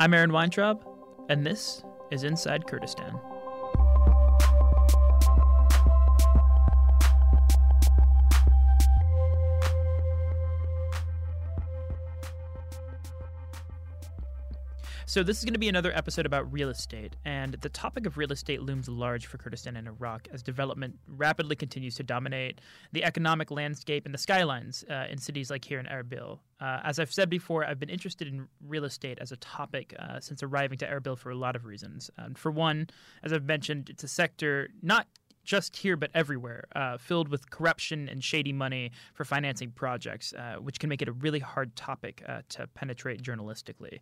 I'm Aaron Weintraub, and this is Inside Kurdistan. So, this is going to be another episode about real estate, and the topic of real estate looms large for Kurdistan and Iraq as development rapidly continues to dominate the economic landscape and the skylines uh, in cities like here in Erbil. Uh, as I've said before, I've been interested in real estate as a topic uh, since arriving to Erbil for a lot of reasons. Um, for one, as I've mentioned, it's a sector not just here but everywhere, uh, filled with corruption and shady money for financing projects, uh, which can make it a really hard topic uh, to penetrate journalistically.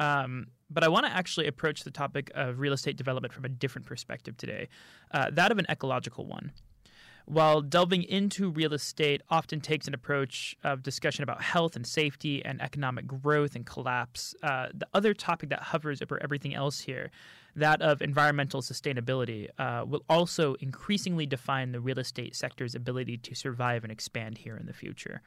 Um, but I want to actually approach the topic of real estate development from a different perspective today, uh, that of an ecological one. While delving into real estate often takes an approach of discussion about health and safety and economic growth and collapse, uh, the other topic that hovers over everything else here, that of environmental sustainability, uh, will also increasingly define the real estate sector's ability to survive and expand here in the future.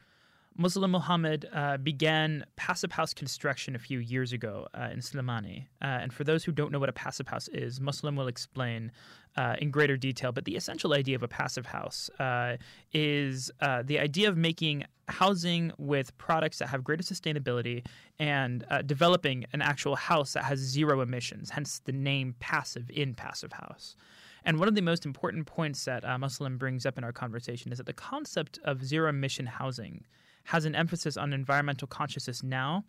Muslim Mohammad uh, began passive house construction a few years ago uh, in Slimani. Uh, and for those who don't know what a passive house is, Muslim will explain uh, in greater detail. But the essential idea of a passive house uh, is uh, the idea of making housing with products that have greater sustainability and developing an actual house that has zero emissions, hence the name passive in passive house. And one of the most important points that Muslim brings up in our conversation is that the concept of zero emission housing has an emphasis on environmental consciousness now,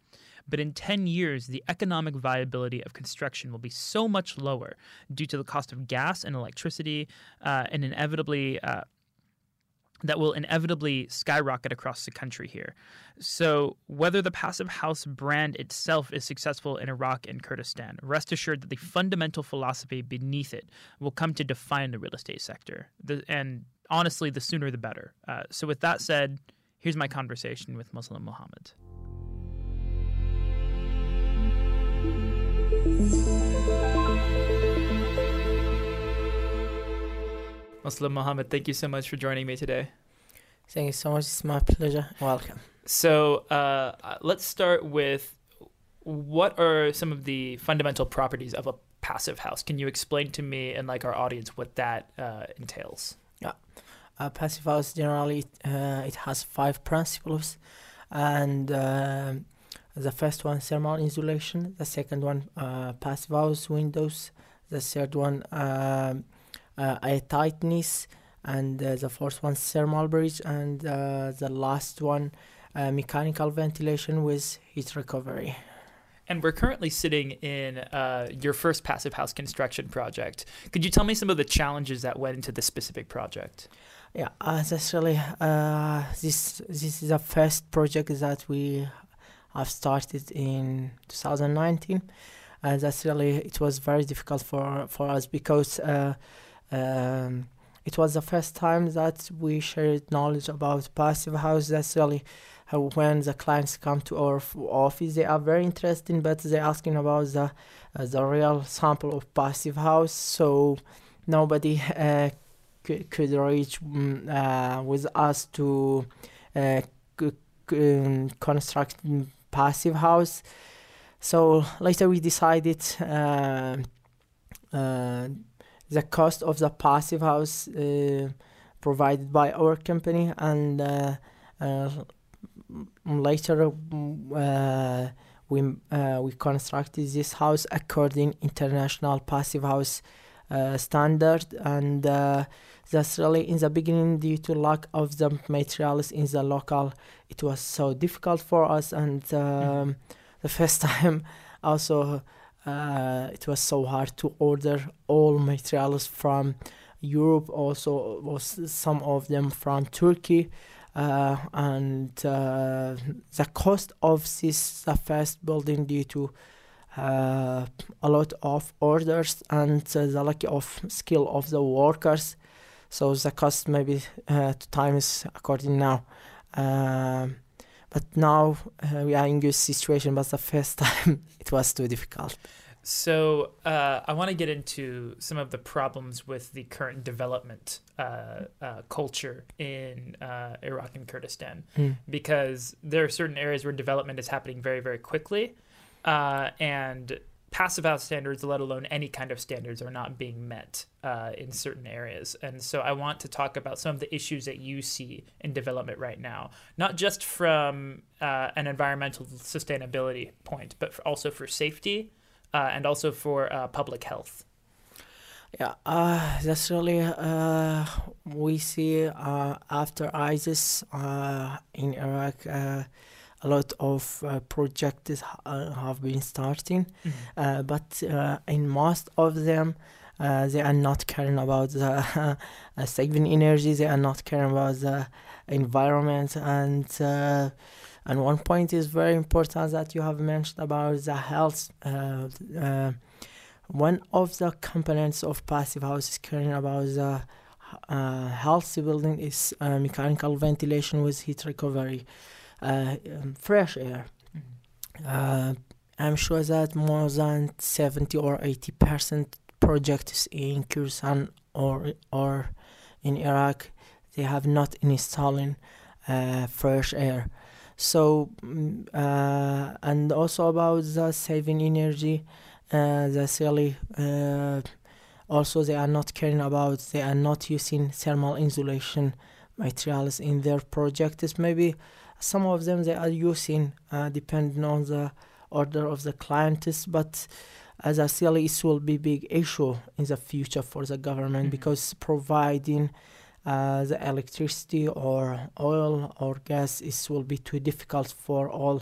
but in 10 years, the economic viability of construction will be so much lower due to the cost of gas and electricity uh, and inevitably. Uh, that will inevitably skyrocket across the country here. So, whether the Passive House brand itself is successful in Iraq and Kurdistan, rest assured that the fundamental philosophy beneath it will come to define the real estate sector. The, and honestly, the sooner the better. Uh, so, with that said, Here's my conversation with Muslim Mohammad. Muslim Mohammad, thank you so much for joining me today. Thank you so much. It's my pleasure. Welcome. So uh, let's start with what are some of the fundamental properties of a passive house? Can you explain to me and like our audience what that uh, entails? Uh, passive house generally uh, it has five principles. And uh, the first one thermal insulation. The second one uh, passive house windows. The third one um, uh, air tightness. And uh, the fourth one thermal bridge. And the last one mechanical ventilation with heat recovery. And we're currently sitting in uh, your first passive house construction project. Could you tell me some of the challenges that went into this specific project? Yeah, uh, that's really uh, this. This is the first project that we have started in 2019, and that's really it was very difficult for for us because. Uh, um, it was the first time that we shared knowledge about passive house. That's really how when the clients come to our office, they are very interested, but they're asking about the uh, the real sample of passive house. So nobody uh, could, reach mm, uh, with us to uh, um, construct passive house. So later we decided uh, uh, the cost of the passive house uh, provided by our company and uh, later we we constructed this house according international passive house standard and that's really in the beginning due to lack of the materials in the local. It was so difficult for us and um, mm. the first time also uh, it was so hard to order all materials from Europe. Also was some of them from Turkey. Uh, and uh, the cost of this the first building due to uh, a lot of orders and uh, the lack of skill of the workers so the cost maybe uh, to time is according now. Um, but now uh, we are in good situation. But the first time it was too difficult. So uh, I want to get into some of the problems with the current development uh, uh, culture in uh, Iraq and Kurdistan, mm. because there are certain areas where development is happening very, very quickly, uh, and passive house standards, let alone any kind of standards, are not being met uh, in certain areas. And so I want to talk about some of the issues that you see in development right now, not just from uh, an environmental sustainability point, but also for safety uh, and also for uh, public health. Yeah, uh, that's really uh, we see uh, after ISIS in Iraq a lot of uh, projects uh, have been starting, Mhm. uh, but uh, in most of them, uh, they are not caring about the uh, saving energy. They are not caring about the environment, and uh, and one point is very important that you have mentioned about the health. Uh, uh, one of the components of passive houses caring about the uh, healthy building is uh, mechanical ventilation with heat recovery, uh, um, fresh air. Uh, I'm sure that more than 70 or 80 percent projects in Kurdistan or or in Iraq they have not installing uh, fresh air. So mm, uh, and also about the saving energy, uh, that's really uh, also they are not caring about they are not using thermal insulation materials in their projects. Maybe some of them they are using uh, depending on the order of the clients but as I see it will be big issue in the future for the government Mhm. because providing uh, the electricity or oil or gas is will be too difficult for all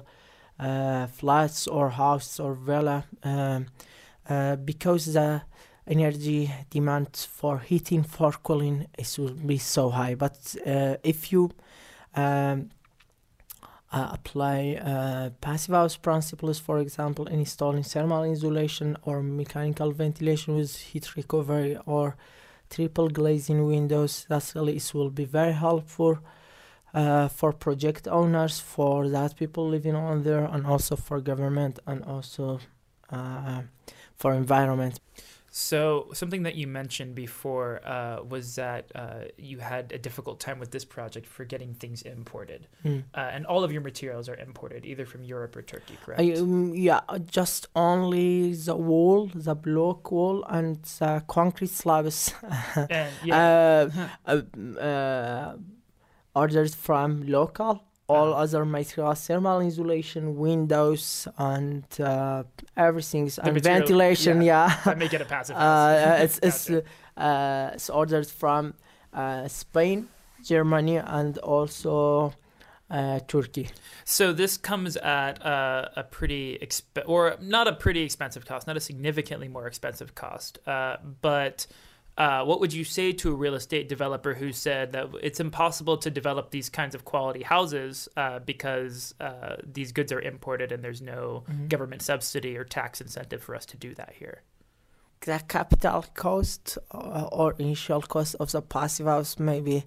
uh, flats or houses or villa um, uh, because the energy demand for heating for cooling is will be so high but uh, if you um, uh, apply uh, passive house principles, for example, installing thermal insulation or mechanical ventilation with heat recovery or triple glazing windows. That's really it will be very helpful uh, for project owners, for that people living on there, and also for government and also uh, for environment. So something that you mentioned before uh, was that uh, you had a difficult time with this project for getting things imported, Mm. uh, and all of your materials are imported either from Europe or Turkey, correct? I, um, yeah, uh, just only the wall, the block wall, and the concrete slabs. and yeah, uh, uh, uh, ordered from local. All other materials, thermal insulation, windows, and uh, everything, and material- ventilation. Yeah, that make it a passive uh, it's it's Gotcha. uh, it's ordered from uh, Spain, Germany, and also uh, Turkey. So this comes at uh, a pretty exp- or not a pretty expensive cost, not a significantly more expensive cost. Uh, but uh, what would you say to a real estate developer who said that it's impossible to develop these kinds of quality houses uh, because uh, these goods are imported and there's no government subsidy or tax incentive for us to do that here? the capital cost uh, or initial cost of the passive house may be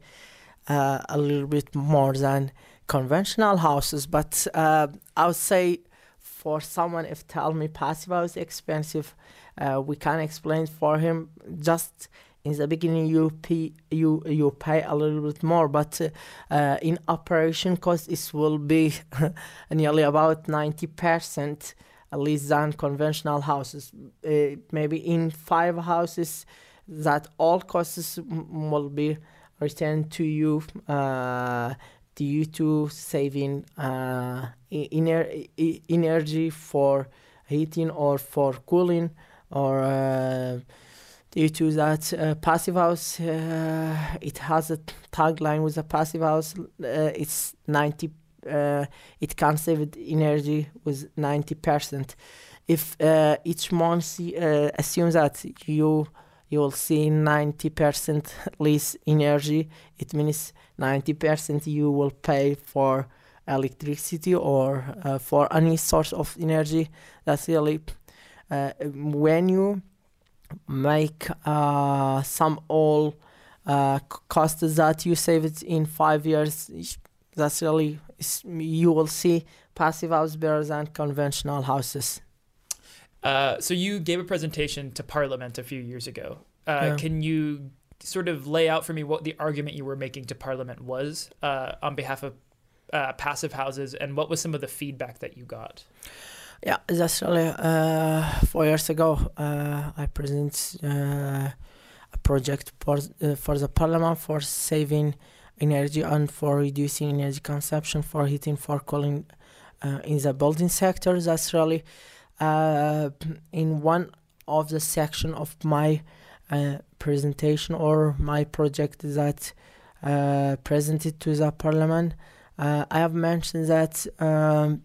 uh, a little bit more than conventional houses but uh, i would say for someone if tell me passive house is expensive uh, we can explain for him just in the beginning you pay you you pay a little bit more but uh, uh, in operation cost it will be nearly about 90 percent less than conventional houses. Uh, maybe in five houses that all costs will be returned to you uh, due to saving uh, ener- energy for heating or for cooling or uh, due to that uh, passive house? Uh, it has a tagline with a passive house. Uh, it's 90 uh, it can save energy with 90% if uh, each month assumes that you you will see 90% less energy it means 90% you will pay for electricity or uh, for any source of energy. That's really when you make uh, some all uh, costs that you save it in five years that's really you will see passive house better than conventional houses Uh, so you gave a presentation to Parliament a few years ago. Uh, Yeah. Can you sort of lay out for me what the argument you were making to Parliament was uh, on behalf of uh, passive houses, and what was some of the feedback that you got? Yeah, that's really uh, four years ago. Uh, I present uh, a project for uh, for the parliament for saving energy and for reducing energy consumption for heating for cooling uh, in the building sector. That's really uh, in one of the section of my uh, presentation or my project that uh, presented to the parliament. I have mentioned that um,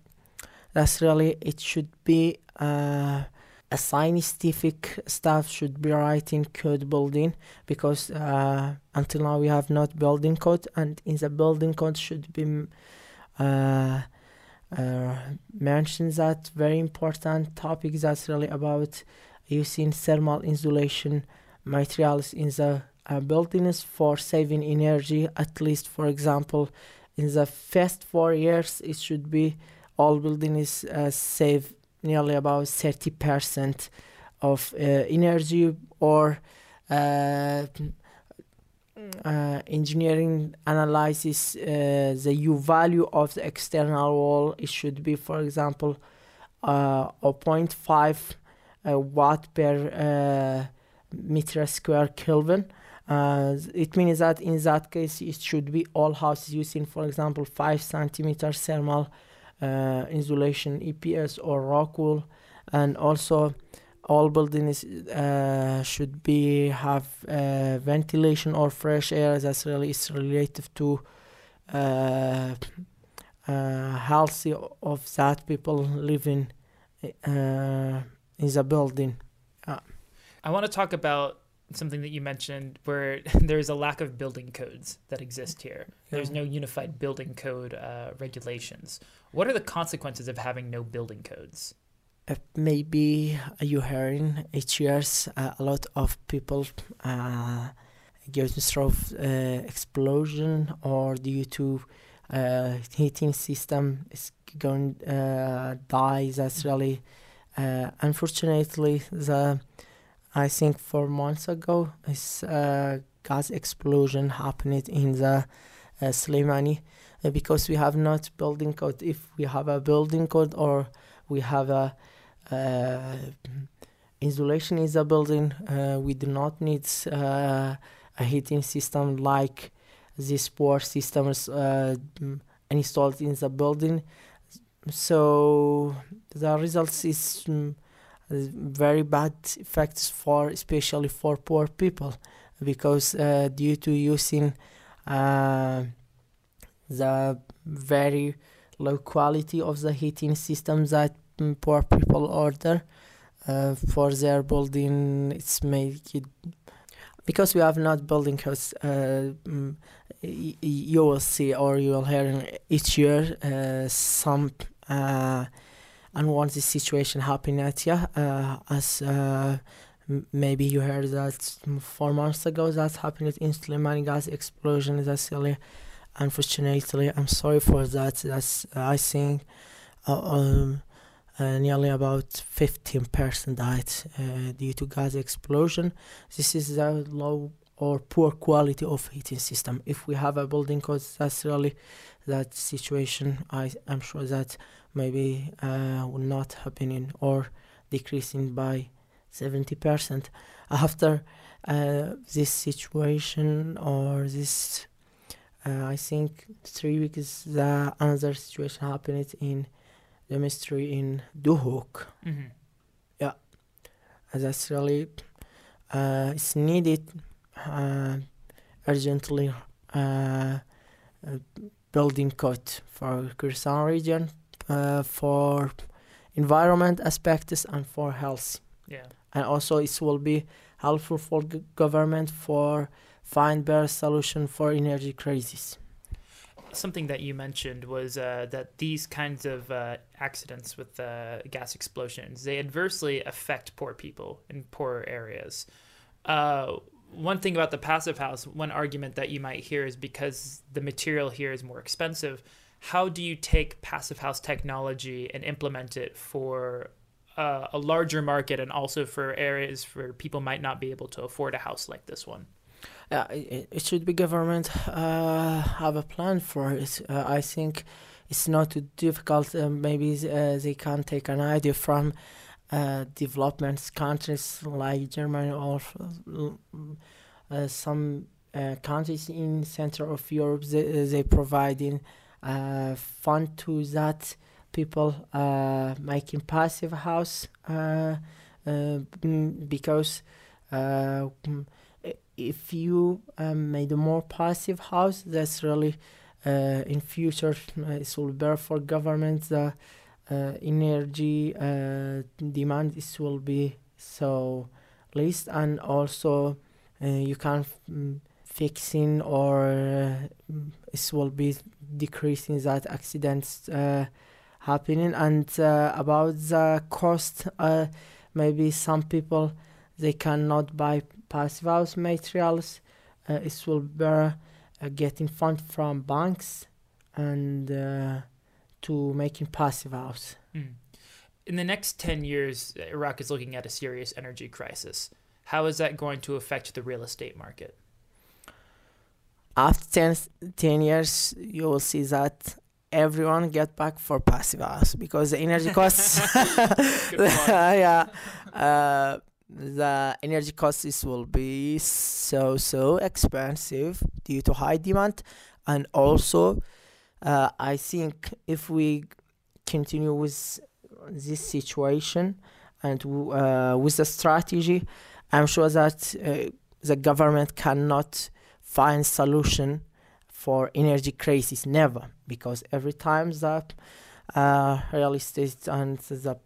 that's really it should be uh, a scientific staff should be writing code building because uh, until now we have not building code and in the building code should be uh, uh, mentions that very important topic that's really about using thermal insulation materials in the uh, buildings for saving energy. At least for example in the first four years it should be all buildings uh, save nearly about 30% of uh, energy or uh, uh, engineering analyzes uh, the U value of the external wall. It should be, for example, uh, 0.5 uh, watt per meter square Kelvin. It means that in that case, it should be all houses using, for example, 5 centimeter thermal insulation, EPS or rock wool, and also all buildings uh, should be have uh, ventilation or fresh air. That's really is related to uh, uh, healthy of that people living uh, in the building. I want to talk about something that you mentioned where there's a lack of building codes that exist here. There's no unified building code uh, regulations. What are the consequences of having no building codes? Uh, maybe you hearing each years uh, a lot of people uh, going through uh, explosion or due to uh, heating system is going uh, die. That's really uh, unfortunately the I think four months ago is uh, gas explosion happened in the uh, Slimani uh, because we have not building code. If we have a building code or we have a uh, insulation in the building. Uh, we do not need uh, a heating system like these poor systems uh, installed in the building. So the results is mm, very bad effects for especially for poor people because uh, due to using uh, the very low quality of the heating system that mm, poor people order uh, for their building it's make it because we have not building codes uh, mm, you will see or you will hear each year uh, some uh, unwanted situation happening at you uh, as uh, maybe you heard that four months ago that happened in Slimani gas explosion that's really unfortunately i'm sorry for that that's i think uh, um, uh, nearly about 15% died uh, due to gas explosion. This is the low or poor quality of heating system. If we have a building code, that's really that situation. I am sure that maybe uh, will not happening or decreasing by 70% after uh, this situation or this. Uh, I think three weeks the another situation happened in the mystery in Duhok. Mm-hmm. And that's really uh, it's needed uh, urgently uh, uh, building code for Kurdistan region uh, for environment aspects and for health Yeah. and also it will be helpful for g- government for find better solution for energy crisis Something that you mentioned was uh, that these kinds of uh, accidents with uh, gas explosions they adversely affect poor people in poorer areas. Uh, one thing about the passive house, one argument that you might hear is because the material here is more expensive. How do you take passive house technology and implement it for uh, a larger market and also for areas where people might not be able to afford a house like this one? Yeah, it, it should be government uh, have a plan for it. Uh, I think it's not too difficult. Uh, maybe uh, they can take an idea from uh, development countries like Germany or uh, some uh, countries in center of Europe. They, they providing uh, fund to that people making passive house mm, because mm, if you um, made a more passive house, that's really uh, in future uh, it will be better for government. The uh, energy demand is will be so least, and also you can mm, fixing or it will be decreasing that accidents happening and uh, about the cost uh, maybe some people they cannot buy passive house materials uh, it will be uh, getting fund from banks and uh, to making passive house. Mm. In the next 10 years, Iraq is looking at a serious energy crisis. How is that going to affect the real estate market? After 10, 10 years, you will see that everyone get back for passive house because the energy costs yeah. Uh, the energy costs will be so so expensive due to high demand. And also uh, i think if we continue with this situation and uh, with the strategy i'm sure that uh, the government cannot find solution for energy crisis never because every time that uh, real estate and the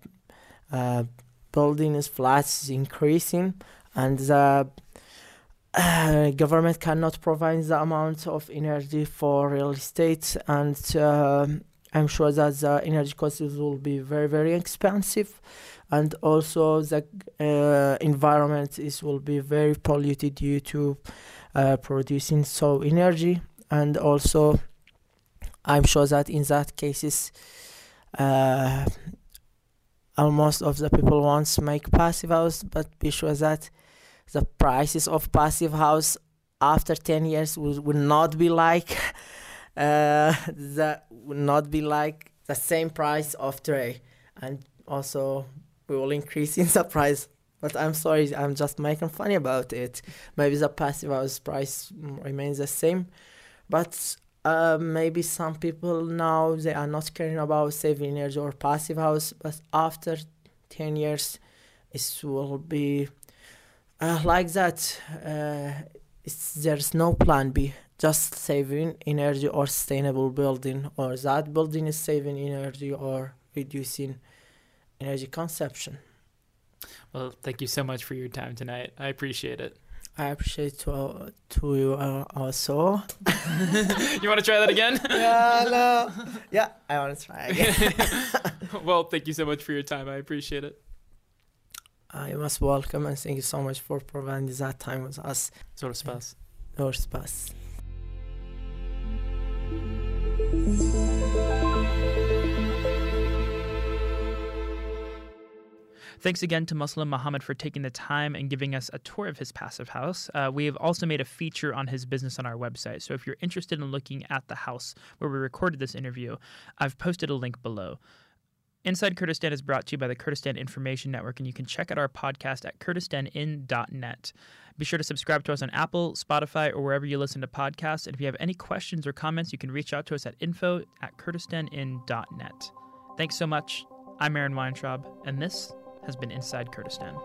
uh, building is flats is increasing and the uh, government cannot provide the amount of energy for real estate and uh, i'm sure that the energy costs will be very very expensive and also the uh, environment is will be very polluted due to uh, producing so energy. And also i'm sure that in that cases uh, almost of the people wants make passive house but be sure that the prices of passive house after 10 years will, will not be like uh, that will not be like the same price of tray. And also we will increase in the price but i'm sorry i'm just making funny about it maybe the passive house price remains the same but uh, maybe some people now they are not caring about saving energy or passive house, but after 10 years, it will be uh, like that. Uh, there's no plan B, just saving energy or sustainable building, or that building is saving energy or reducing energy consumption. Well, thank you so much for your time tonight. I appreciate it. I appreciate to to you uh, also. you want to try that again? yeah, no. Yeah, I want to try again. well, thank you so much for your time. I appreciate it. Uh, you must welcome and thank you so much for providing that time with us. Zor spas. Zor spas. Thanks again to Muslim Mohammad for taking the time and giving us a tour of his passive house. Uh, we have also made a feature on his business on our website. So if you're interested in looking at the house where we recorded this interview, I've posted a link below. Inside Kurdistan is brought to you by the Kurdistan Information Network, and you can check out our podcast at kurdistanin.net. Be sure to subscribe to us on Apple, Spotify, or wherever you listen to podcasts. And if you have any questions or comments, you can reach out to us at info at kurdistanin.net. Thanks so much. I'm Aaron Weintraub, and this has been Inside Kurdistan.